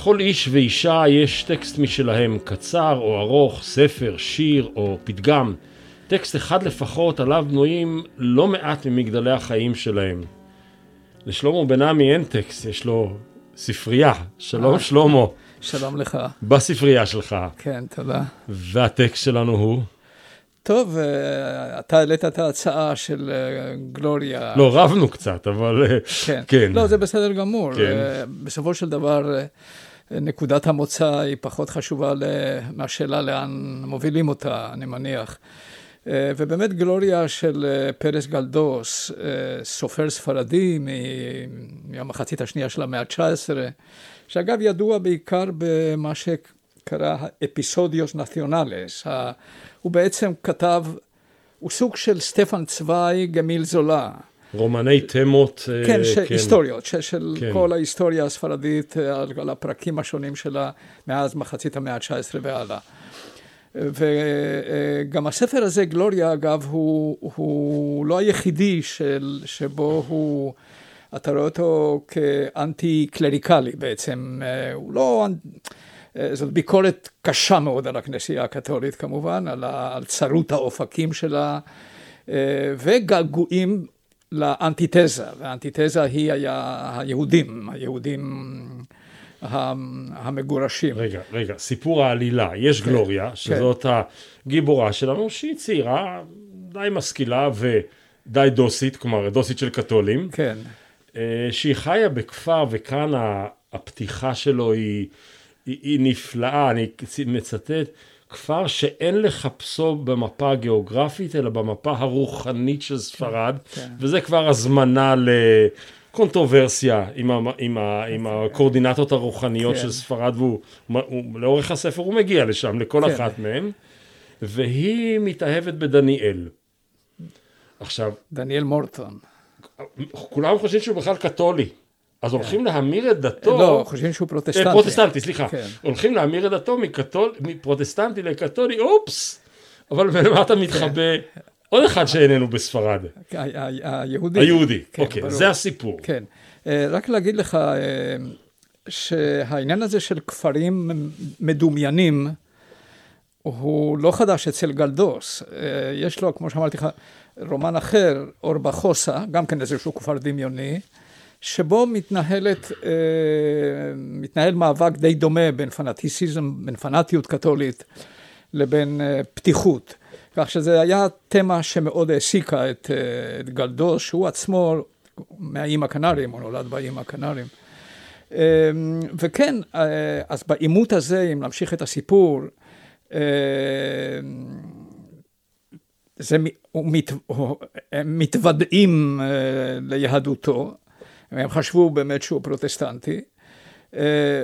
לכל איש ואישה יש טקסט משלהם, קצר או ארוך, ספר, שיר או פתגם. טקסט אחד לפחות עליו בנויים לא מעט ממגדלי החיים שלהם. לשלמה בן עמי אין טקסט, יש לו ספרייה. שלום אה. שלמה. שלום לך. בספרייה שלך. כן, תודה. והטקסט שלנו הוא? טוב, אה, אתה העלית את ההצעה של אה, גלוריה. לא, רבנו קצת, אבל כן. כן. לא, זה בסדר גמור. כן. בסופו של דבר, נקודת המוצא היא פחות חשובה מהשאלה לאן מובילים אותה, אני מניח. אה, ובאמת גלוריה של אה, פרס גלדוס, אה, סופר ספרדי מהמחצית השנייה של המאה ה-19, שאגב ידוע בעיקר במה שקרא אפיסודיוס נציונלס. הוא בעצם כתב, הוא סוג של סטפן צוואי גמיל זולה. רומני תמות. אה, כן, ש... היסטוריות, ש... של כן. כל ההיסטוריה הספרדית אה, על, על הפרקים השונים שלה מאז מחצית המאה ה-19 והלאה. וגם הספר הזה, גלוריה, אגב, הוא, הוא לא היחידי של, שבו הוא, אתה רואה אותו כאנטי קלריקלי בעצם, אה, הוא לא, אה, זאת ביקורת קשה מאוד על הכנסייה הקתולית כמובן, על, ה, על צרות האופקים שלה, אה, וגעגועים לאנטיתזה, והאנטיתזה היא היה היהודים, היהודים המגורשים. רגע, רגע, סיפור העלילה, יש כן, גלוריה, שזאת הגיבורה שלנו, שהיא צעירה, די משכילה ודי דוסית, כלומר דוסית של קתולים, כן, אה, שהיא חיה בכפר, וכאן הפתיחה שלו היא, היא, היא נפלאה, אני מצטט, כפר שאין לחפשו במפה הגיאוגרפית, אלא במפה הרוחנית של ספרד, כן. וזה כבר הזמנה לקונטרוברסיה עם, ה, עם, ה, עם הקורדינטות הרוחניות כן. של ספרד, והוא הוא, לאורך הספר הוא מגיע לשם, לכל כן. אחת מהן, והיא מתאהבת בדניאל. עכשיו, דניאל מורטון. כולם חושבים שהוא בכלל קתולי. אז הולכים להמיר את דתו, לא, חושבים שהוא אה, פרוטסטנטי. פרוטסטנטי, סליחה, כן. הולכים להמיר את דתו מפרוטסטנטי לקתולי, אופס, אבל למטה מתחבא עוד אחד שאיננו בספרד, היהודי. היהודי, כן, אוקיי. זה הסיפור. כן. אה, רק להגיד לך אה, שהעניין הזה של כפרים מדומיינים הוא לא חדש אצל גלדוס. יש לו, כמו שאמרתי לך, רומן אחר, אורבחוסה, גם כן איזשהו כפר דמיוני, שבו מתנהלת, אה, מתנהל מאבק די דומה בין פנאטיסיזם, בין פנאטיות קתולית לבין אה, פתיחות. כך שזה היה תמה שמאוד העסיקה את, אה, את גלדוס, שהוא עצמו מהאיים הקנריים, הוא נולד באיים הקנריים. וכן, אז בעימות הזה, אם להמשיך את הסיפור, זה, הוא מת, הוא- הם מתוודעים ליהדותו, הם חשבו באמת שהוא פרוטסטנטי, אה,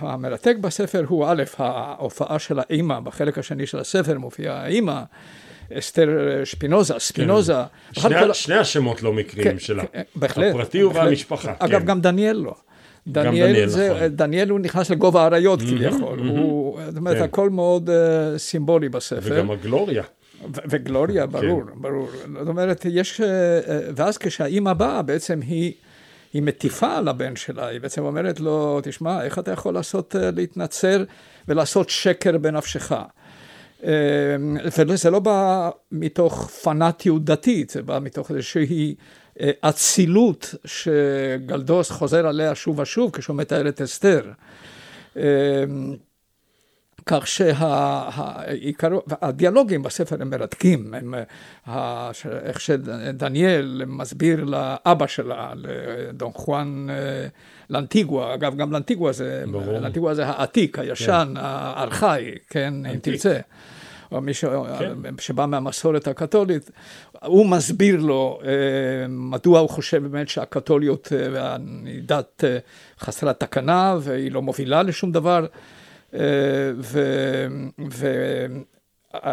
והמרתק בספר הוא א', ההופעה של האימא, בחלק השני של הספר מופיעה האימא, אסתר שפינוזה, ספינוזה. שני, בכלל כל- שני השמות לא מקריים כן, שלה, כן, בהחלט. הפרטי בהחלט. והמשפחה. אגב, כן. גם דניאל לא. דניאל, דניאל, זה, נכון. דניאל הוא נכנס לגובה האריות כביכול, הוא, זאת אומרת, כן. הכל מאוד אה, סימבולי בספר. וגם הגלוריה. וגלוריה, ברור, ברור. זאת אומרת, יש... אה, אה, ואז כשהאימא באה, בעצם היא, היא מטיפה על הבן שלה, היא בעצם אומרת לו, תשמע, איך אתה יכול לעשות, אה, להתנצר ולעשות שקר בנפשך? אה, וזה לא בא מתוך פנאטיות דתית, זה בא מתוך איזושהי אצילות שגלדוס חוזר עליה שוב ושוב כשהוא מתאר את אסתר. אה, כך שהעיקרו, הדיאלוגים בספר הם מרתקים, הם, ה- ש- איך שדניאל מסביר לאבא שלה, לדון חואן אה, לאנטיגואה, אגב גם לאנטיגואה זה, ברור. לאנטיגואה זה העתיק, הישן, הארכאי, כן, אם. תרצה. או מי ש... כן. שבא מהמסורת הקתולית, הוא מסביר לו אה, מדוע הוא חושב באמת שהקתוליות אה, והדת אה, חסרת תקנה והיא לא מובילה לשום דבר. אה,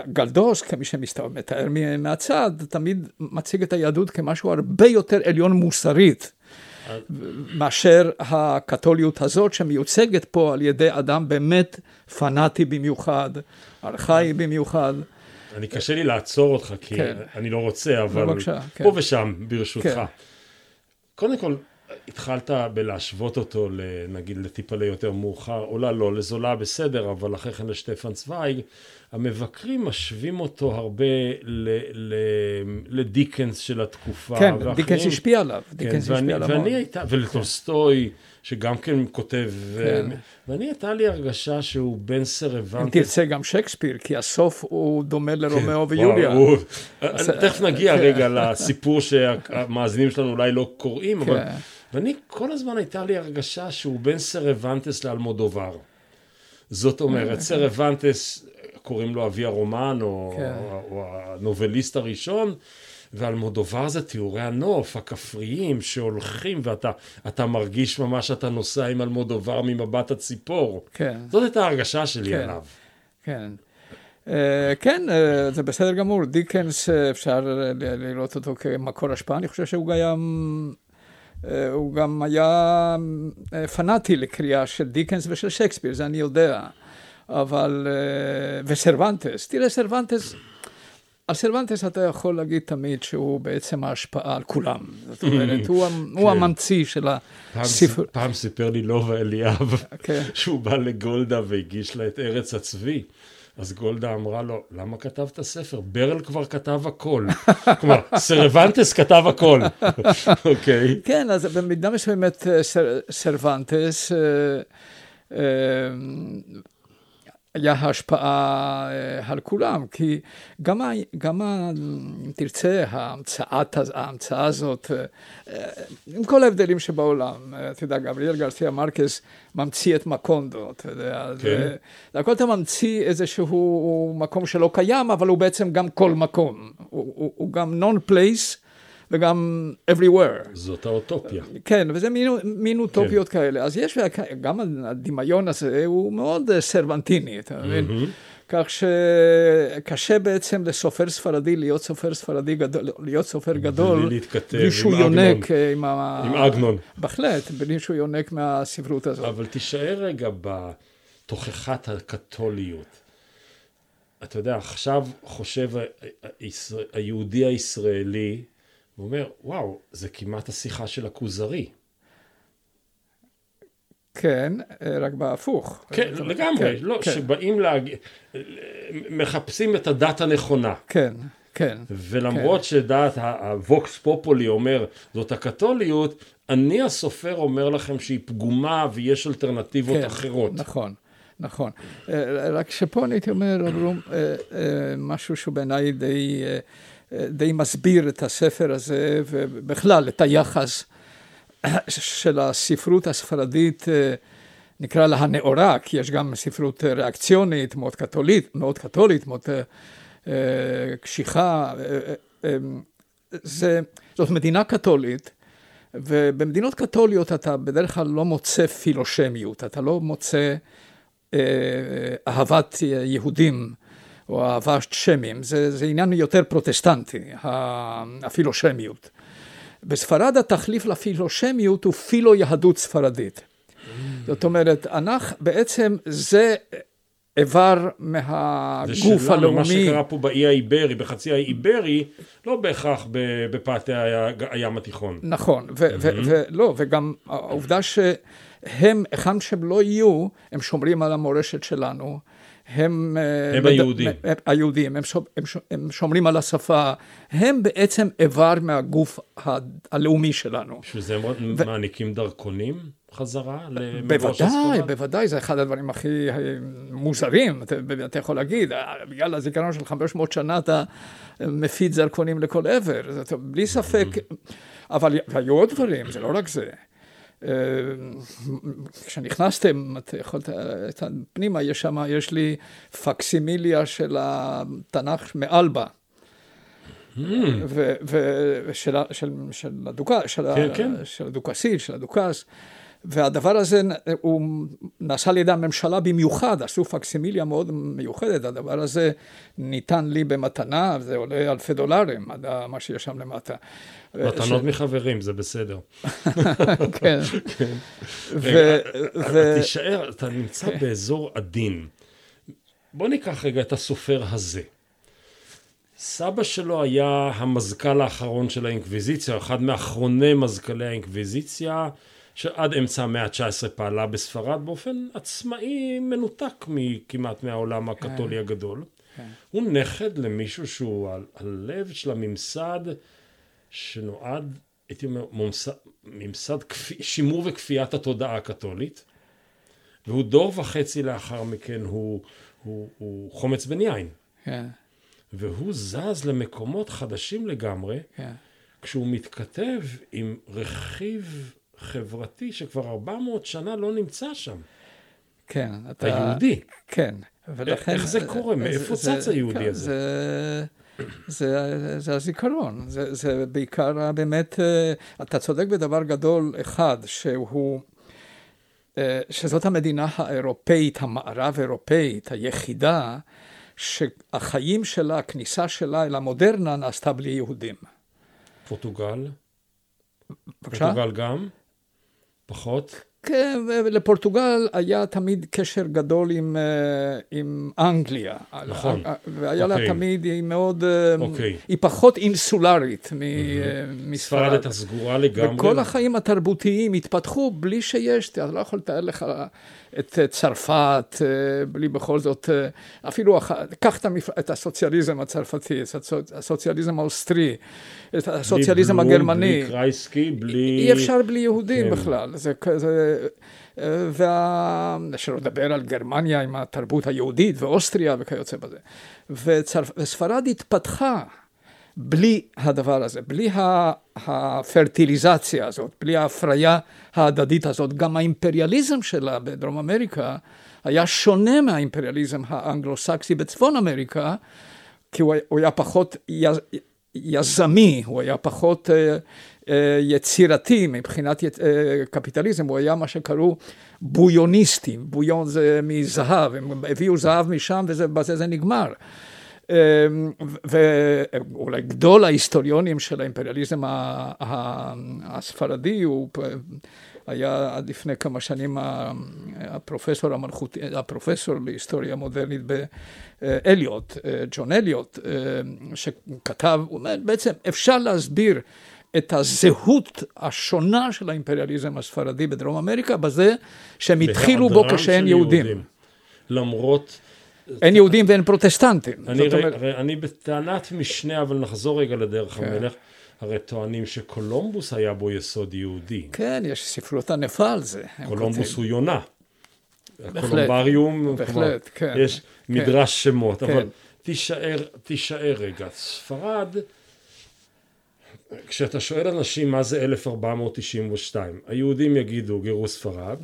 וגלדוס, כמי שמתאר מהצד, תמיד מציג את היהדות כמשהו הרבה יותר עליון מוסרית. מאשר הקתוליות הזאת שמיוצגת פה על ידי אדם באמת פנאטי במיוחד, ארכאי במיוחד. אני קשה לי לעצור אותך, כי כן. אני לא רוצה, אבל בבקשה, כן. פה ושם, ברשותך. כן. קודם כל, התחלת בלהשוות אותו, נגיד, לטיפלה יותר מאוחר, אולי לא, לזולה בסדר, אבל אחרי כן לשטפן צוויג, המבקרים משווים אותו הרבה ל, ל, לדיקנס של התקופה. כן, ואחרים, דיקנס השפיע עליו. כן, דיקנס ואני, השפיע עליו. ואני הייתה, ולטולסטוי, שגם כן כותב, כן. ואני הייתה לי הרגשה שהוא בן סרבנטי. אם תרצה גם שייקספיר, כי הסוף הוא דומה לרומאו כן, ויוליה. וואו, אז, תכף נגיע כן. רגע לסיפור שהמאזינים שלנו אולי לא קוראים, כן. אבל... ואני, כל הזמן הייתה לי הרגשה שהוא בין סרבנטס לאלמודובר. זאת אומרת, סרבנטס, קוראים לו אבי הרומן, או, כן. או, או הנובליסט הראשון, ואלמודובר זה תיאורי הנוף, הכפריים, שהולכים, ואתה מרגיש ממש שאתה נוסע עם אלמודובר ממבט הציפור. כן. זאת הייתה ההרגשה שלי כן. עליו. כן. אה, כן, אה, זה בסדר גמור. דיקנס, אה, אפשר לראות אותו כמקור השפעה. אני חושב שהוא אה, הוא גם היה אה, פנאטי לקריאה של דיקנס ושל שייקספיר, זה אני יודע. אבל, אה, וסרבנטס, תראה סרבנטס, על סרבנטס אתה יכול להגיד תמיד שהוא בעצם ההשפעה על כולם. זאת אומרת, הוא, כן. הוא הממציא של הספר. פעם סיפר לי לובה אליאב, כן. שהוא בא לגולדה והגיש לה את ארץ הצבי. אז גולדה אמרה לו, למה כתבת ספר? ברל כבר כתב הכל. כלומר, סרבנטס כתב הכל, אוקיי? okay. כן, אז במידה מסוימת אה, אה, היה השפעה אה, על כולם, כי גם, גם אם תרצה, ההמצאה, ההמצאה הזאת, אה, אה, עם כל ההבדלים שבעולם, אתה יודע, גבריאל גרסיה מרקס ממציא את מקונדו, אתה יודע, כן. זה הכל אתה ממציא איזשהו מקום שלא קיים, אבל הוא בעצם גם כל מקום, הוא, הוא, הוא גם non-place, וגם everywhere. זאת האוטופיה. כן, וזה מין, מין אוטופיות כן. כאלה. אז יש, גם הדמיון הזה הוא מאוד אה, סרבנטיני, אתה מבין? Mm-hmm. כך שקשה בעצם לסופר ספרדי להיות סופר ספרדי גדול, להיות סופר גדול, בלי להתכתב בלי שהוא יונק אה, עם, ה... עם אגנון. בהחלט, בלי שהוא יונק מהספרות הזאת. אבל תישאר רגע בתוכחת הקתוליות. אתה יודע, עכשיו חושב היהודי הישראלי, הוא אומר, וואו, זה כמעט השיחה של הכוזרי. כן, רק בהפוך. כן, לגמרי, כן, לא, כן. שבאים להגיד, מחפשים את הדת הנכונה. כן, כן. ולמרות כן. שדעת הווקס פופולי אומר, זאת הקתוליות, אני הסופר אומר לכם שהיא פגומה ויש אלטרנטיבות כן, אחרות. נכון. נכון. רק שפה אני הייתי אומר, משהו שהוא בעיניי די די מסביר את הספר הזה ובכלל את היחס של הספרות הספרדית נקרא לה הנאורה כי יש גם ספרות ריאקציונית מאוד קתולית מאוד קתולית מאוד קשיחה זה, זאת מדינה קתולית ובמדינות קתוליות אתה בדרך כלל לא מוצא פילושמיות אתה לא מוצא אהבת יהודים או אהבת שמים, זה, זה עניין יותר פרוטסטנטי, הפילושמיות. בספרד התחליף לפילושמיות הוא פילו יהדות ספרדית. זאת אומרת, אנחנו, בעצם זה איבר מהגוף זה הלאומי. מה שקרה פה באי האיברי, בחצי האי איברי, לא בהכרח בפאתי הים התיכון. נכון, ולא, וגם העובדה שהם, היכן שהם לא יהיו, הם שומרים על המורשת שלנו. הם... אה, הם מד... היהודים. הם, היהודים, הם, שומ, הם, הם שומרים על השפה, הם בעצם איבר מהגוף ה, הלאומי שלנו. בשביל זה הם ו... מעניקים דרכונים חזרה בוודאי, בוודאי, זה אחד הדברים הכי מוזרים, אתה, אתה יכול להגיד, אה, בגלל הזיכרון של 500 שנה אתה מפיץ דרכונים לכל עבר, זאת, בלי ספק, אבל היו עוד דברים, זה לא רק זה. כשנכנסתם, את יכולת, פנימה, יש שם, יש לי פקסימיליה של התנ"ך מאלבה. Mm. ושל כן, כן. הדוכסית, של הדוכס. והדבר הזה הוא נעשה על ידי הממשלה במיוחד, עשו פקסימיליה מאוד מיוחדת, הדבר הזה ניתן לי במתנה, זה עולה אלפי דולרים, מה שיש שם למטה. מתנות מחברים, זה בסדר. כן. תישאר, אתה נמצא באזור עדין. בוא ניקח רגע את הסופר הזה. סבא שלו היה המזכ"ל האחרון של האינקוויזיציה, אחד מאחרוני מזכ"לי האינקוויזיציה, שעד אמצע המאה ה-19 פעלה בספרד באופן עצמאי מנותק כמעט מהעולם הקתולי כן. הגדול. כן. הוא נכד למישהו שהוא הלב של הממסד שנועד, הייתי אומר, ממסד, ממסד כפי, שימור וכפיית התודעה הקתולית, והוא דור וחצי לאחר מכן הוא, הוא, הוא חומץ בן יין. כן. והוא זז למקומות חדשים לגמרי, כן. כשהוא מתכתב עם רכיב חברתי שכבר 400 שנה לא נמצא שם. כן, אתה... היהודי. כן, ולכן... איך זה קורה? מאיפה צץ היהודי כן, הזה? זה, זה, זה הזיכרון, זה, זה בעיקר באמת, אה, אתה צודק בדבר גדול אחד, שהוא, אה, שזאת המדינה האירופאית, המערב אירופאית, היחידה, שהחיים שלה, הכניסה שלה אל המודרנה נעשתה בלי יהודים. פורטוגל? בבקשה? פורטוגל גם? פחות? כן, לפורטוגל היה תמיד קשר גדול עם, אה, עם אנגליה. נכון. והיה אוקיי. לה תמיד, היא מאוד, אה, אוקיי. היא פחות אינסולרית מספרד. ספרד הייתה סגורה לגמרי. וכל החיים התרבותיים התפתחו בלי שיש, אתה לא יכול לתאר לך את צרפת, אה, בלי בכל זאת, אפילו, קח את הסוציאליזם הצרפתי, הסוציאליזם האוסטרי, את הסוציאליזם בלי הגרמני. בלי קרייסקי, בלי... אי אפשר בלי יהודים כן. בכלל. זה, זה, וה... לדבר על גרמניה עם התרבות היהודית ואוסטריה וכיוצא בזה. וצר... וספרד התפתחה בלי הדבר הזה, בלי הפרטיליזציה הזאת, בלי ההפריה ההדדית הזאת. גם האימפריאליזם שלה בדרום אמריקה היה שונה מהאימפריאליזם האנגלו-סקסי בצפון אמריקה, כי הוא היה פחות יזמי, הוא היה פחות אה, יצירתי מבחינת אה, קפיטליזם, הוא היה מה שקראו בויוניסטים, בויון זה מזהב, הם הביאו זהב משם ובזה זה נגמר. ואולי גדול ההיסטוריונים של האימפריאליזם הספרדי הוא היה עד לפני כמה שנים הפרופסור המלכותי, הפרופסור להיסטוריה מודרנית באליוט, ג'ון אליוט, שכתב, הוא אומר, בעצם אפשר להסביר את הזהות השונה של האימפריאליזם הספרדי בדרום אמריקה בזה שהם התחילו בו כשאין יהודים. יהודים. למרות... אין יהודים ואין פרוטסטנטים. אני, אומר... אני בטענת משנה, אבל נחזור רגע לדרך כן. המלך. הרי טוענים שקולומבוס היה בו יסוד יהודי. כן, יש ספרות ענפה על זה. קולומבוס הוא יונה. הקולומבריום, בהחלט, כן. יש כן, מדרש שמות, כן. אבל תישאר, תישאר רגע. ספרד, כשאתה שואל אנשים מה זה 1492, היהודים יגידו גירוש ספרד,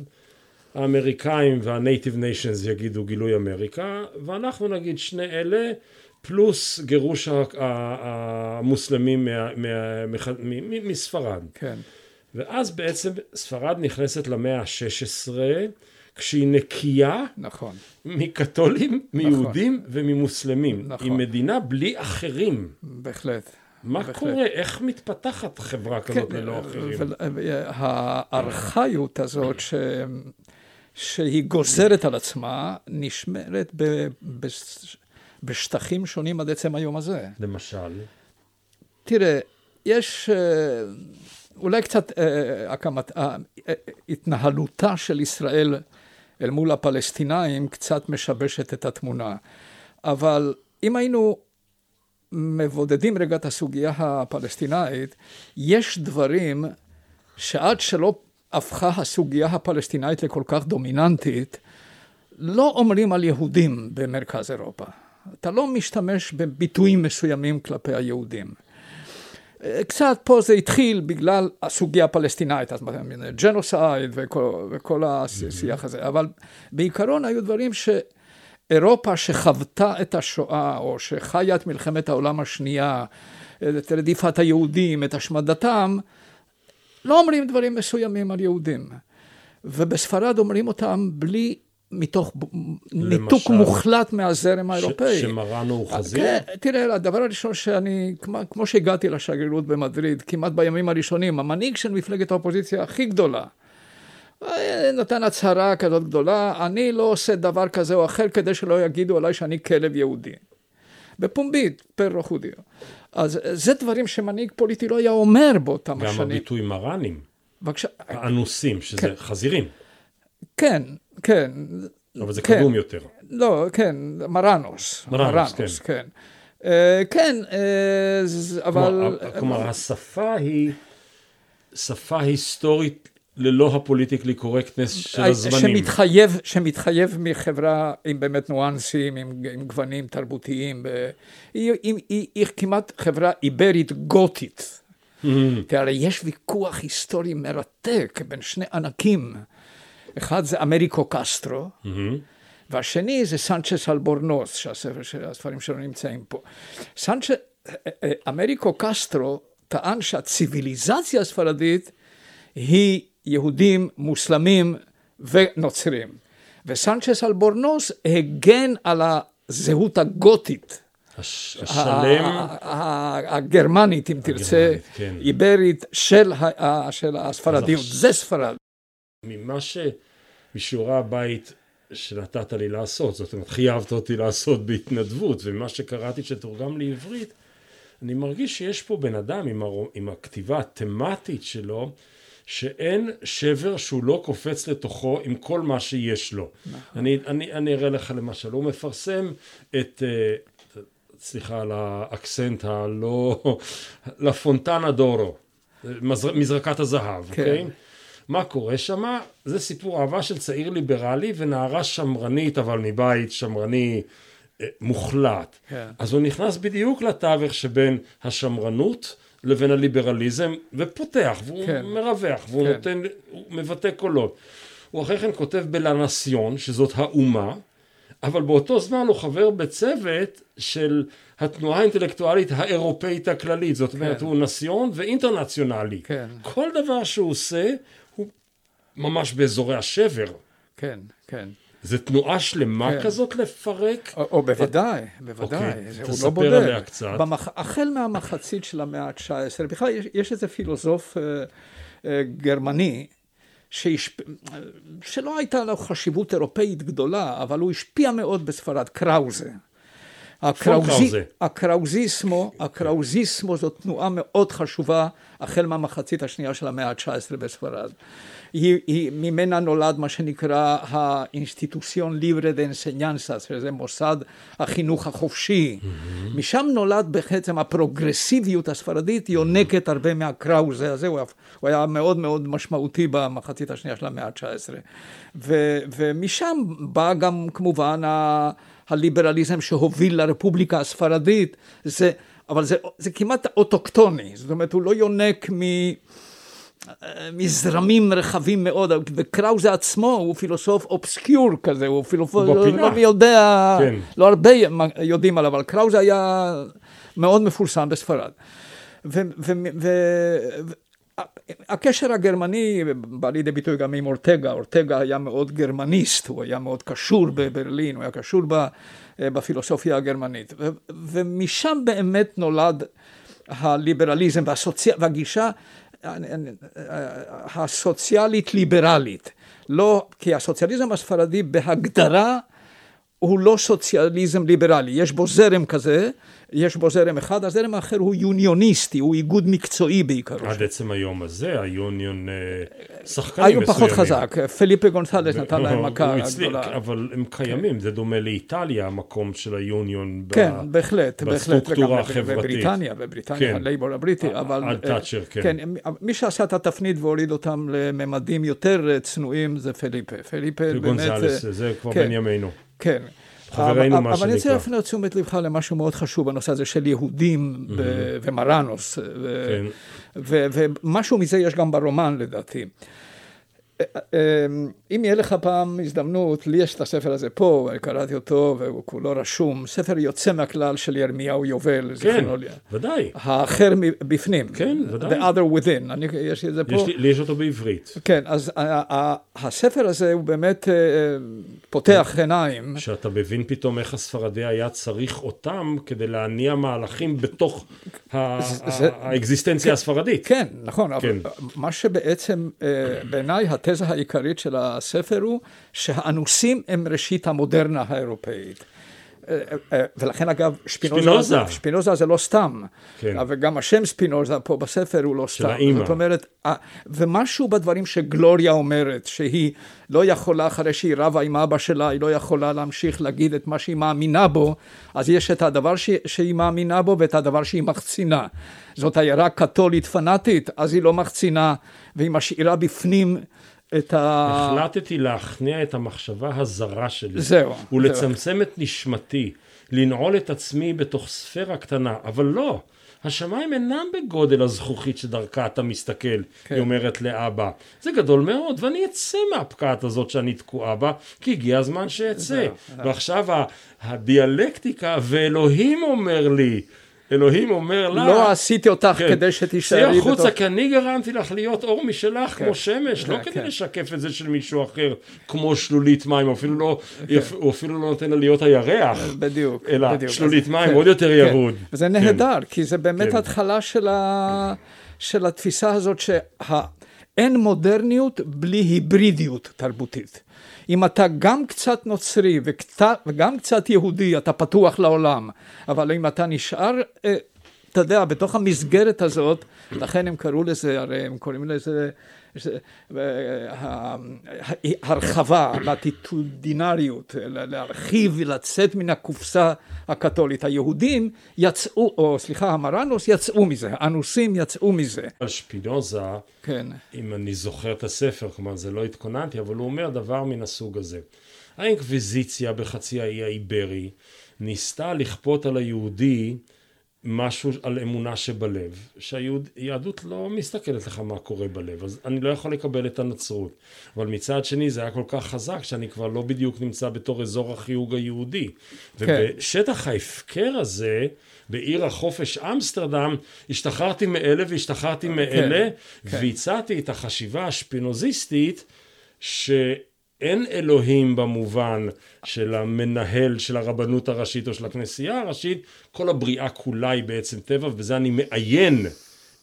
האמריקאים והנייטיב ניישנס יגידו גילוי אמריקה, ואנחנו נגיד שני אלה פלוס גירוש המוסלמים מספרד. כן. ואז בעצם ספרד נכנסת למאה ה-16 כשהיא נקייה נכון. מקתולים, נכון. מיהודים נכון. וממוסלמים. נכון. היא מדינה בלי אחרים. בהחלט. מה בהחלט. קורה? איך מתפתחת חברה כזאת כן, ללא אחרים? הארכאיות הזאת ש... שהיא גוזרת על עצמה, נשמרת ב... בשטחים שונים עד עצם היום הזה. למשל? תראה, יש אה, אולי קצת אה, הקמת, אה, התנהלותה של ישראל אל מול הפלסטינאים קצת משבשת את התמונה. אבל אם היינו מבודדים רגע את הסוגיה הפלסטינאית, יש דברים שעד שלא הפכה הסוגיה הפלסטינאית לכל כך דומיננטית, לא אומרים על יהודים במרכז אירופה. אתה לא משתמש בביטויים מסוימים כלפי היהודים. קצת פה זה התחיל בגלל הסוגיה הפלסטינאית, ג'נוסייד וכל, וכל השיח הזה, אבל בעיקרון היו דברים שאירופה שחוותה את השואה, או שחיה את מלחמת העולם השנייה, את רדיפת היהודים, את השמדתם, לא אומרים דברים מסוימים על יהודים. ובספרד אומרים אותם בלי מתוך ניתוק מוחלט מהזרם האירופאי. שמראנו הוא חזיר? כן, תראה, הדבר הראשון שאני, כמו שהגעתי לשגרירות במדריד, כמעט בימים הראשונים, המנהיג של מפלגת האופוזיציה הכי גדולה, נתן הצהרה כזאת גדולה, אני לא עושה דבר כזה או אחר כדי שלא יגידו עליי שאני כלב יהודי. בפומבית, פרו חודיו. אז זה דברים שמנהיג פוליטי לא היה אומר באותם גם השנים. גם הביטוי מראנים, בבקשה. האנוסים, שזה כן. חזירים. כן, כן. אבל זה כן. קדום יותר. לא, כן, מרנוס. מרנוס, כן. אה, כן, אה, ז- אבל... כלומר, כלומר, השפה היא שפה היסטורית ללא הפוליטיקלי קורקטנס של אה, הזמנים. שמתחייב, שמתחייב מחברה עם באמת ניואנסים, עם, עם גוונים תרבותיים. היא, היא, היא, היא כמעט חברה איברית גותית. ממ-המ. כי הרי יש ויכוח היסטורי מרתק בין שני ענקים. אחד זה אמריקו קסטרו, ממ-המ. והשני זה סנצ'ס אלבורנוס, שהספר, שהספרים שלו נמצאים פה. סנצ'ס, אמריקו קסטרו טען שהציוויליזציה הספרדית היא יהודים, מוסלמים ונוצרים. וסנצ'ס אלבורנוס הגן על הזהות הגותית. הש- השלם, הגרמנית, אם תרצה, כן. איברית של הספרדיות. זה ספרד. ממה ש... משיעורי הבית שנתת לי לעשות, זאת אומרת, חייבת אותי לעשות בהתנדבות, וממה שקראתי שתורגם לעברית, אני מרגיש שיש פה בן אדם עם, הר... עם הכתיבה התמטית שלו, שאין שבר שהוא לא קופץ לתוכו עם כל מה שיש לו. אני, אני, אני אראה לך למשל, הוא מפרסם את, אה, סליחה על האקסנט הלא, לפונטנה דורו, מזר- מזרקת הזהב, כן. אוקיי? מה קורה שמה? זה סיפור אהבה של צעיר ליברלי ונערה שמרנית, אבל מבית שמרני אה, מוחלט. כן. אז הוא נכנס בדיוק לתווך שבין השמרנות לבין הליברליזם, ופותח, והוא כן. מרווח, והוא כן. נותן, הוא מבטא קולות. הוא אחרי כן כותב בלנסיון, שזאת האומה, אבל באותו זמן הוא חבר בצוות של התנועה האינטלקטואלית האירופאית הכללית, זאת אומרת כן. הוא נסיון ואינטרנציונלי. כן. כל דבר שהוא עושה הוא ממש באזורי השבר. כן, כן. זה תנועה שלמה כן. כזאת לפרק? או, או בוודאי, בוודאי, אוקיי, זה, הוא תספר לא בודד. עליה קצת. במח... החל מהמחצית של המאה ה-19, בכלל יש, יש איזה פילוסוף אה, אה, גרמני, שהשפ... שלא הייתה לו חשיבות אירופאית גדולה, אבל הוא השפיע מאוד בספרד, קראוזה. קראוזה. הקראוזיסמו, הקראוזיסמו זאת תנועה מאוד חשובה החל מהמחצית השנייה של המאה ה-19 בספרד. היא, היא, ממנה נולד מה שנקרא האינסטיטוציון ליברה דה אנסניאנסה, שזה מוסד החינוך החופשי. Mm-hmm. משם נולד בעצם הפרוגרסיביות הספרדית, יונקת הרבה מהקראוזה הזה, הוא היה, הוא היה מאוד מאוד משמעותי במחצית השנייה של המאה ה-19. ו, ומשם בא גם כמובן ה... הליברליזם שהוביל לרפובליקה הספרדית, זה, אבל זה, זה כמעט אוטוקטוני, זאת אומרת הוא לא יונק מ... מזרמים רחבים מאוד, וקראוזה עצמו הוא פילוסוף אובסקיור כזה, הוא פילוסוף. לא מי יודע, כן. לא הרבה יודעים עליו, אבל קראוזה היה מאוד מפורסם בספרד. ו, ו, ו, הקשר הגרמני בא לידי ביטוי גם עם אורטגה, אורטגה היה מאוד גרמניסט, הוא היה מאוד קשור בברלין, הוא היה קשור ב, בפילוסופיה הגרמנית, ומשם באמת נולד הליברליזם והסוצי... והגישה הסוציאלית ליברלית, לא, כי הסוציאליזם הספרדי בהגדרה הוא לא סוציאליזם ליברלי, יש בו זרם כזה, יש בו זרם אחד, הזרם האחר הוא יוניוניסטי, הוא איגוד מקצועי בעיקרו. עד עצם היום הזה, היוניון אה, שחקנים היו מסוימים. פחות חזק, פליפה גונסלס נתן להם מכה גדולה. אבל הם קיימים, זה דומה לאיטליה, המקום של היוניון. ב- כן, בהחלט, בהחלט, בסטרוקטורה החברתית. בבריטניה, בבריטניה, כן. הלייבור הבריטי, עד אבל... תאצ'ר, כן. כן, מי שעשה את התפנית והוריד אותם לממדים יותר צנועים זה פליפה. פליפה באמת... גונזלס, זה כבר כן. בין ימינו. כן. חברינו, מה אבל אני רוצה שנקרא. להפנות תשומת לבך למשהו מאוד חשוב בנושא הזה של יהודים ו- ומרנוס. ו- כן. ומשהו מזה יש גם ברומן לדעתי. אם יהיה לך פעם הזדמנות, לי יש את הספר הזה פה, קראתי אותו והוא כולו רשום, ספר יוצא מהכלל של ירמיהו יובל, כן. ודאי. האחר בפנים. כן, ודאי. The other within, אני, יש לי את זה פה. יש לי, לי יש אותו בעברית. כן, אז הספר הזה הוא באמת אה, פותח עיניים. שאתה מבין פתאום איך הספרדי היה צריך אותם כדי להניע מהלכים בתוך זה- ה- האקזיסטנציה הספרדית. כן, נכון, אבל כן. מה שבעצם אה, בעיניי התזה העיקרית של הספר הוא שהאנוסים הם ראשית המודרנה האירופאית. ולכן אגב, שפינוזה. שפינוזה, שפינוזה זה לא סתם. כן. וגם השם ספינוזה פה בספר הוא לא סתם. האימא. זאת אומרת, אה, ומשהו בדברים שגלוריה אומרת, שהיא לא יכולה, אחרי שהיא רבה עם אבא שלה, היא לא יכולה להמשיך להגיד את מה שהיא מאמינה בו, אז יש את הדבר ש- שהיא מאמינה בו ואת הדבר שהיא מחצינה. זאת עיירה קתולית פנאטית, אז היא לא מחצינה, והיא משאירה בפנים את ה... החלטתי להכניע את המחשבה הזרה שלי. זהו, ולצמצם את נשמתי, לנעול את עצמי בתוך ספירה קטנה, אבל לא. השמיים אינם בגודל הזכוכית שדרכה אתה מסתכל, כן. היא אומרת לאבא. זה גדול מאוד, ואני אצא מהפקעת הזאת שאני תקועה בה, כי הגיע הזמן שאצא. זהו. ועכשיו הדיאלקטיקה, ואלוהים אומר לי, אלוהים אומר לה, לא עשיתי אותך כן. כדי שתישארי החוצה, כי אני גרמתי לך להיות אור משלך כן. כמו שמש, לא כן, כדי כן. לשקף את זה של מישהו אחר, כמו שלולית מים, הוא אפילו לא, כן. הוא אפילו לא נותן לה להיות הירח, בדיוק. אלא בדיוק. שלולית אז- מים כן, עוד יותר כן. ירוד. וזה נהדר, כי זה באמת כן. התחלה של, ה... של התפיסה הזאת שאין מודרניות בלי היברידיות תרבותית. אם אתה גם קצת נוצרי וקצת, וגם קצת יהודי, אתה פתוח לעולם, אבל אם אתה נשאר... אה, אתה יודע, בתוך המסגרת הזאת, לכן הם קראו לזה, הרי הם קוראים לזה, זה- הרחבה, לטיטודינריות, להרחיב ולצאת מן הקופסה הקתולית. היהודים יצאו, או סליחה, המרנוס יצאו מזה, האנוסים יצאו מזה. שפינוזה, כן, אם אני זוכר את הספר, כלומר זה לא התכוננתי, אבל הוא אומר דבר מן הסוג הזה. האינקוויזיציה בחצי האי האיברי ניסתה לכפות על היהודי משהו על אמונה שבלב, שהיהדות לא מסתכלת לך מה קורה בלב, אז אני לא יכול לקבל את הנצרות. אבל מצד שני זה היה כל כך חזק שאני כבר לא בדיוק נמצא בתור אזור החיוג היהודי. כן. ובשטח ההפקר הזה, בעיר החופש אמסטרדם, השתחררתי מאלה והשתחררתי מאלה, כן. והצעתי את החשיבה השפינוזיסטית, שאין אלוהים במובן של המנהל של הרבנות הראשית או של הכנסייה הראשית, כל הבריאה כולה היא בעצם טבע, ובזה אני מעיין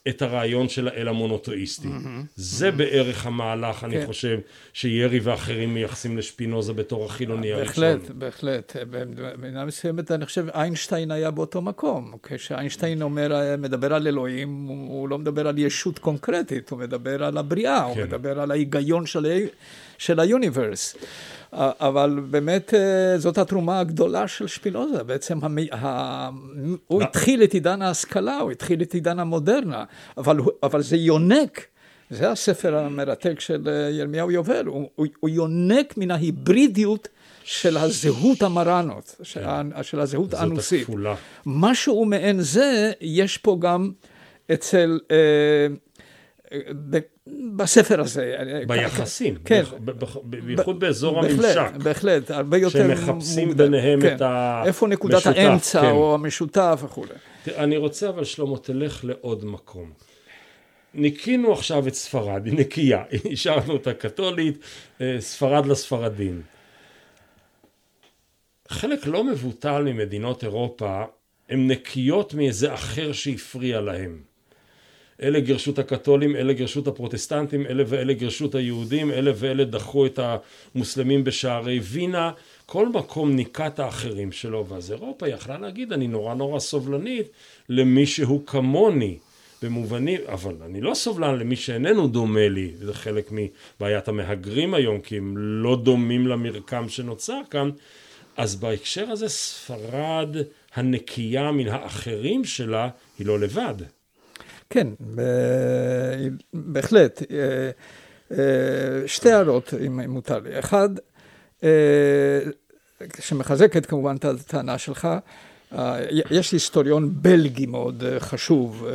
את הרעיון של האל המונותאיסטי. זה בערך המהלך, אני כן. חושב, שירי ואחרים מייחסים לשפינוזה בתור החילוני הראשון. בהחלט, בהחלט. במידה מסוימת, אני חושב, איינשטיין היה באותו מקום. כשאיינשטיין אומר, מדבר על אלוהים, הוא הוא לא מדבר על ישות קונקרטית, הוא מדבר על הבריאה, הוא כן. מדבר על ההיגיון של, של היוניברס. אבל באמת אה, זאת התרומה הגדולה של שפינוזה, בעצם המ... ה... הוא לא. התחיל את עידן ההשכלה, הוא התחיל את עידן המודרנה, אבל, אבל זה יונק, זה הספר המרתק של אה, ירמיהו יובל, הוא, הוא, הוא יונק מן ההיברידיות של הזהות המרנות, של, ה- של הזהות כן. האנוסית. משהו מעין זה יש פה גם אצל, אה, בספר הזה. ביחסים, כן. בייחוד באזור בהחלט, הממשק. בהחלט, הרבה יותר שמחפשים מוגדר. ביניהם כן. את המשותף, איפה נקודת האמצע כן. או המשותף וכולי. אני רוצה אבל שלמה תלך לעוד מקום. ניקינו עכשיו את ספרד, היא נקייה, השארנו אותה קתולית, אה, ספרד לספרדים. חלק לא מבוטל ממדינות אירופה הן נקיות מאיזה אחר שהפריע להם. אלה גירשו את הקתולים, אלה גירשו את הפרוטסטנטים, אלה ואלה גירשו את היהודים, אלה ואלה דחו את המוסלמים בשערי וינה, כל מקום ניקה את האחרים שלו, ואז אירופה יכלה להגיד, אני נורא נורא סובלנית למי שהוא כמוני, במובנים, אבל אני לא סובלן למי שאיננו דומה לי, זה חלק מבעיית המהגרים היום, כי הם לא דומים למרקם שנוצר כאן, אז בהקשר הזה ספרד הנקייה מן האחרים שלה היא לא לבד. כן, בהחלט. אה, אה, שתי הערות, אם מותר לי. אחד, אה, שמחזקת כמובן את הטענה שלך, יש היסטוריון בלגי מאוד חשוב,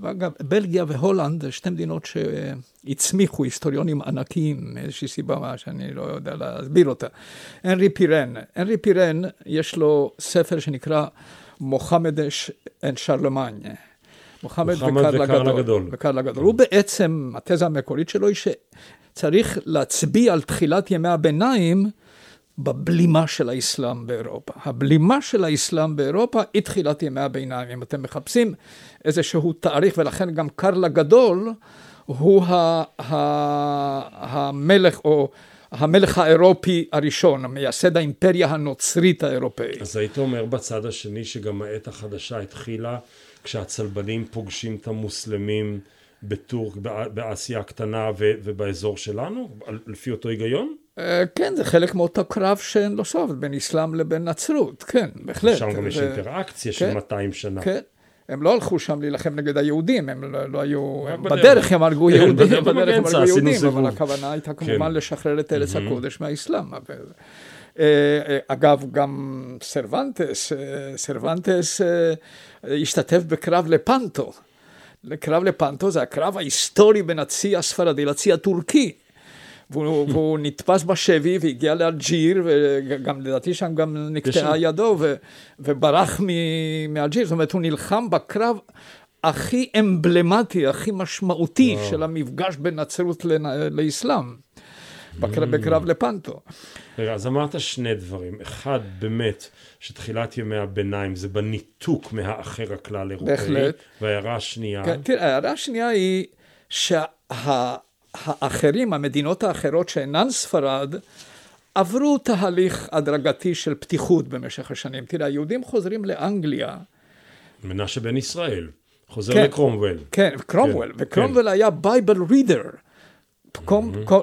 ואגב, בלגיה והולנד, שתי מדינות שהצמיחו היסטוריונים ענקיים, מאיזושהי סיבה שאני לא יודע להסביר אותה. הנרי פירן, הנרי פירן, יש לו ספר שנקרא Mohammed and Charlemagne. מוחמד מוחמד וקרל הגדול. הגדול. וקרל הגדול. הוא בעצם, התזה המקורית שלו היא שצריך להצביע על תחילת ימי הביניים בבלימה של האסלאם באירופה. הבלימה של האסלאם באירופה היא תחילת ימי הביניים. אם אתם מחפשים איזשהו תאריך, ולכן גם קרל הגדול הוא ה, ה, המלך או המלך האירופי הראשון, מייסד האימפריה הנוצרית האירופאית. אז היית אומר בצד השני שגם העת החדשה התחילה כשהצלבנים פוגשים את המוסלמים בטורק, באסיה הקטנה ובאזור שלנו, לפי אותו היגיון? אה, כן, זה חלק מאותו קרב שאין לו סוף, בין אסלאם לבין נצרות, כן, בהחלט. שם גם יש אינטראקציה של 200 כן, שנה. כן. הם לא הלכו שם להילחם נגד היהודים, הם לא, לא היו, בדרך הם הרגו יהודים, בדרך הם הרגו יהודים, אבל הכוונה הייתה. כמובן לשחרר את ארץ הקודש מהאסלאם. אה, אה, אגב, גם סרבנטס, סרבנטס השתתף בקרב לפנטו. קרב לפנטו זה הקרב ההיסטורי בין הצי הספרדי לצי הטורקי. והוא, והוא נתפס בשבי והגיע לאלג'יר, וגם לדעתי שם גם נקטעה ידו, ו, וברח מאלג'יר. זאת אומרת, הוא נלחם בקרב הכי אמבלמטי, הכי משמעותי וואו. של המפגש בין נצרות לאסלאם, בקרב, mm. בקרב לפנטו. רגע, אז אמרת שני דברים. אחד, באמת, שתחילת ימי הביניים זה בניתוק מהאחר הכלל אירופאי. בהחלט. וההערה השנייה... כן, תראה, ההערה השנייה היא שה... האחרים, המדינות האחרות שאינן ספרד, עברו תהליך הדרגתי של פתיחות במשך השנים. תראה, היהודים חוזרים לאנגליה. מנשה בן ישראל, חוזר כן, לקרומוול. כן, קרומוול, כן, וקרומוול כן. היה Bible reader.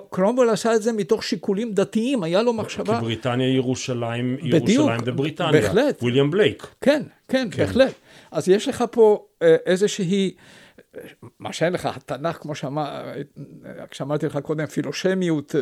קרומוול עשה את זה מתוך שיקולים דתיים, היה לו מחשבה... כי בריטניה ירושלים, ירושלים בבריטניה. בהחלט. וויליאם בלייק. כן, כן, כן, בהחלט. אז יש לך פה אה, איזושהי... מה שאין לך, התנ"ך, כמו שאמר, שאמרתי לך קודם, פילושמיות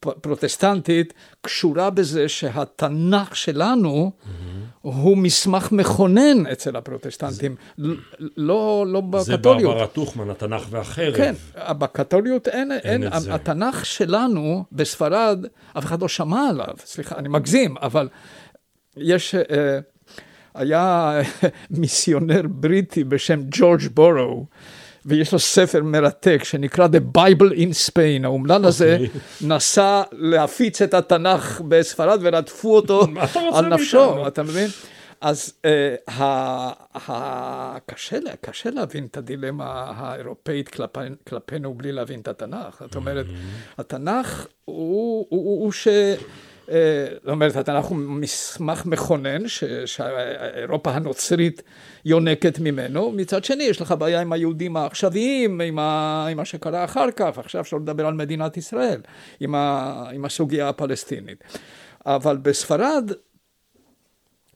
פרוטסטנטית, קשורה בזה שהתנ"ך שלנו mm-hmm. הוא מסמך מכונן אצל הפרוטסטנטים, זה, לא, לא בקתוליות. זה ברברה טוכמן, התנ"ך והחרב. כן, בקתוליות אין, אין, אין התנ"ך שלנו בספרד, אף אחד לא שמע עליו, סליחה, אני מגזים, אבל יש... Uh, היה מיסיונר בריטי בשם ג'ורג' בורו, ויש לו ספר מרתק שנקרא The Bible in Spain, האומלל הזה okay. אוקיי. נסע להפיץ את התנ"ך בספרד ורדפו אותו על נפשו, אתה מבין? אז uh, ה, ה, קשה, קשה להבין את הדילמה האירופאית כלפי, כלפינו בלי להבין את התנ"ך. זאת אומרת, mm-hmm. התנ"ך הוא, הוא, הוא, הוא ש... אה, זאת אומרת, התנ"ך הוא מסמך מכונן שהאירופה הנוצרית יונקת ממנו, מצד שני יש לך בעיה עם היהודים העכשוויים, עם, ה, עם מה שקרה אחר כך, עכשיו אפשר לדבר על מדינת ישראל, עם, ה, עם הסוגיה הפלסטינית. אבל בספרד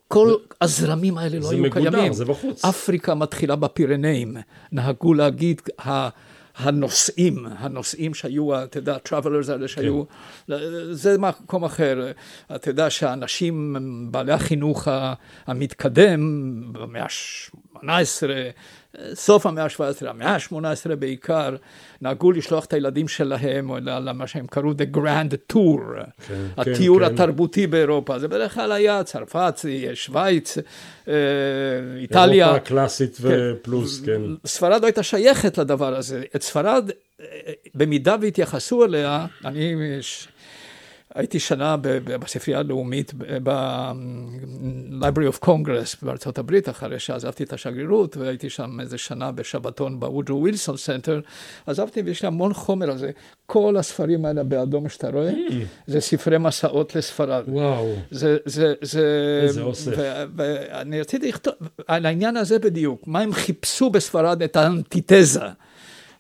כל הזרמים האלה לא היו מגודר, קיימים. זה מגודר, זה בחוץ. אפריקה מתחילה בפירנאים, נהגו להגיד, הנושאים, הנושאים שהיו, אתה יודע, travelers האלה שהיו, כן. זה מקום אחר. אתה יודע שהאנשים, בעלי החינוך המתקדם, במאה ה-18, סוף המאה ה-17, המאה ה-18 בעיקר, נהגו לשלוח את הילדים שלהם למה שהם קראו The Grand Tour, כן, הטיור כן, התרבותי כן. באירופה. זה בדרך כלל היה צרפת, שווייץ, אה, איטליה. אירופה קלאסית כן. ופלוס, כן. ספרד לא הייתה שייכת לדבר הזה. את ספרד, אה, במידה והתייחסו אליה, אני... הייתי שנה בספרייה הלאומית, ב-Library of Congress בארצות הברית, אחרי שעזבתי את השגרירות, והייתי שם איזה שנה בשבתון ב Woodrow Wilson Center, עזבתי ויש לי המון חומר על זה. כל הספרים האלה באדום שאתה רואה, mm. זה ספרי מסעות לספרד. וואו. זה, זה, זה... איזה אוסף. ואני רציתי לכתוב, על העניין הזה בדיוק, מה הם חיפשו בספרד את האנטיתזה.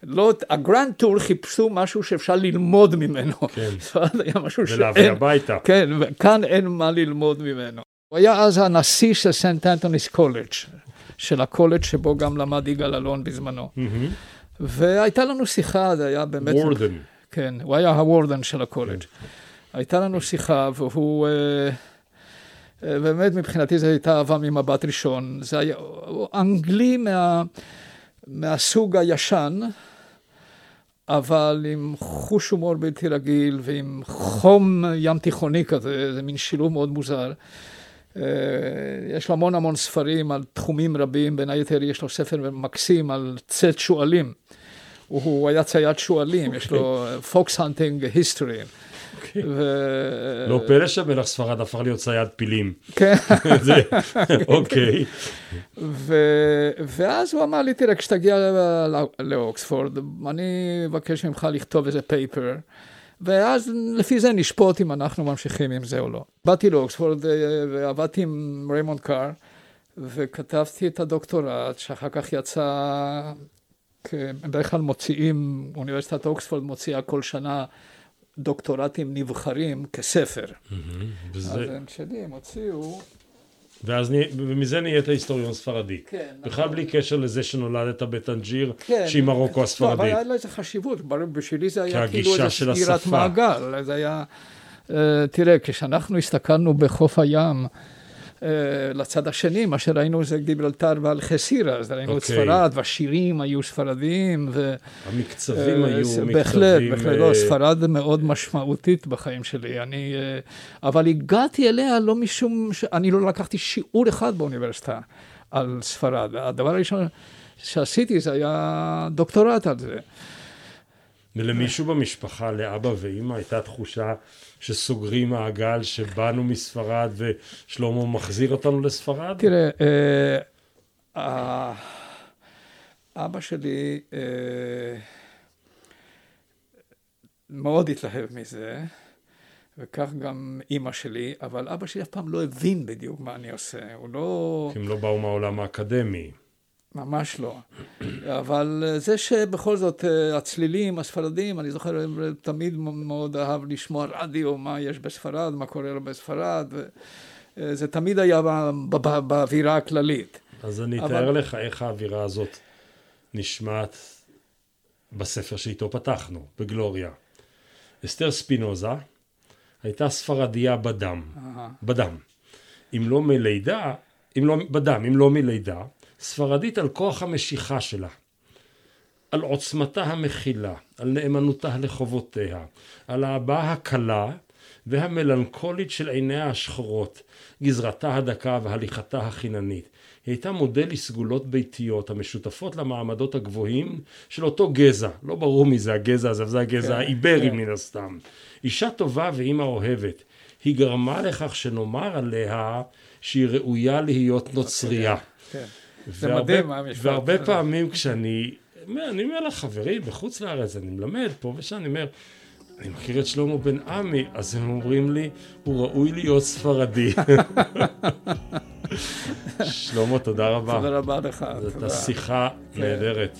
לא, ה Grand Tour חיפשו משהו שאפשר ללמוד ממנו. כן. היה משהו שאין... ולהביא הביתה. כן, וכאן אין מה ללמוד ממנו. הוא היה אז הנשיא של סנט אנטוניס קולג', של הקולג' שבו גם למד יגאל אלון בזמנו. Mm-hmm. והייתה לנו שיחה, זה היה באמת... Warden. כן, הוא היה הוורדן של הקולג'. כן. הייתה לנו שיחה, והוא... אה, אה, באמת מבחינתי זו הייתה אהבה ממבט ראשון. זה היה אנגלי מה, מהסוג הישן, אבל עם חוש הומור בלתי רגיל ועם חום ים תיכוני כזה, זה מין שילוב מאוד מוזר. אה, יש לו המון המון ספרים על תחומים רבים, בין היתר יש לו ספר מקסים על צאת שועלים. הוא היה צייד שועלים, יש לו fox hunting history. לא פלא שמלך ספרד הפך להיות צייד פילים. כן. אוקיי. ואז הוא אמר לי, תראה, כשתגיע לאוקספורד, אני אבקש ממך לכתוב איזה paper. ואז לפי זה נשפוט אם אנחנו ממשיכים עם זה או לא. באתי לאוקספורד ועבדתי עם ריימונד קאר, וכתבתי את הדוקטורט, שאחר כך יצא, בדרך כלל מוציאים, אוניברסיטת אוקספורד מוציאה כל שנה דוקטורטים נבחרים כספר. אז הם שלי, הם הוציאו... ואז ומזה נהיית היסטוריון ספרדי. כן. בכלל בלי קשר לזה שנולדת בטנג'יר, כן. שהיא מרוקו הספרדית. אבל היה לזה חשיבות, בשבילי זה היה כאילו איזה סגירת מעגל. זה היה... תראה, כשאנחנו הסתכלנו בחוף הים, לצד השני, מה שראינו זה גיברלטר ואלחסירה, אז ראינו okay. את אוקיי. ספרד, והשירים היו ספרדיים. ו... המקצבים היו מקצבים... בהחלט, בהחלט, לא, ספרד מאוד משמעותית בחיים שלי. אני, אבל הגעתי אליה לא משום, ש... אני לא לקחתי שיעור אחד באוניברסיטה על ספרד. הדבר הראשון שעשיתי זה היה דוקטורט על זה. ולמישהו במשפחה, לאבא ואימא, הייתה תחושה שסוגרים מעגל שבאנו מספרד ושלמה מחזיר אותנו לספרד? תראה, אה, אבא שלי אה, מאוד התלהב מזה, וכך גם אימא שלי, אבל אבא שלי אף פעם לא הבין בדיוק מה אני עושה, הוא לא... כי הם לא באו מהעולם האקדמי. ממש לא. אבל זה שבכל זאת הצלילים הספרדים, אני זוכר, תמיד מאוד אהב לשמוע רדיו, מה יש בספרד, מה קורה בספרד, זה תמיד היה באווירה הכללית. אז אני אבל... אתאר לך איך האווירה הזאת נשמעת בספר שאיתו פתחנו, בגלוריה. אסתר ספינוזה הייתה ספרדיה בדם, בדם. אם לא מלידה, אם לא, בדם, אם לא מלידה, ספרדית על כוח המשיכה שלה, על עוצמתה המכילה, על נאמנותה לחובותיה, על ההבעה הקלה והמלנכולית של עיניה השחורות, גזרתה הדקה והליכתה החיננית. היא הייתה מודל לסגולות ביתיות המשותפות למעמדות הגבוהים של אותו גזע, לא ברור מי זה הגזע הזה, זה הגזע כן, האיברי כן. מן הסתם. אישה טובה ואימא אוהבת. היא גרמה לכך שנאמר עליה שהיא ראויה להיות נוצרייה. כן. כן. זה מדהים המשפט. והרבה פעמים כשאני, אני אומר לחברים בחוץ לארץ, אני מלמד פה ושם, אני אומר, אני מכיר את שלמה בן עמי, אז הם אומרים לי, הוא ראוי להיות ספרדי. שלמה, תודה רבה. תודה רבה לך. זאת הייתה שיחה נהדרת.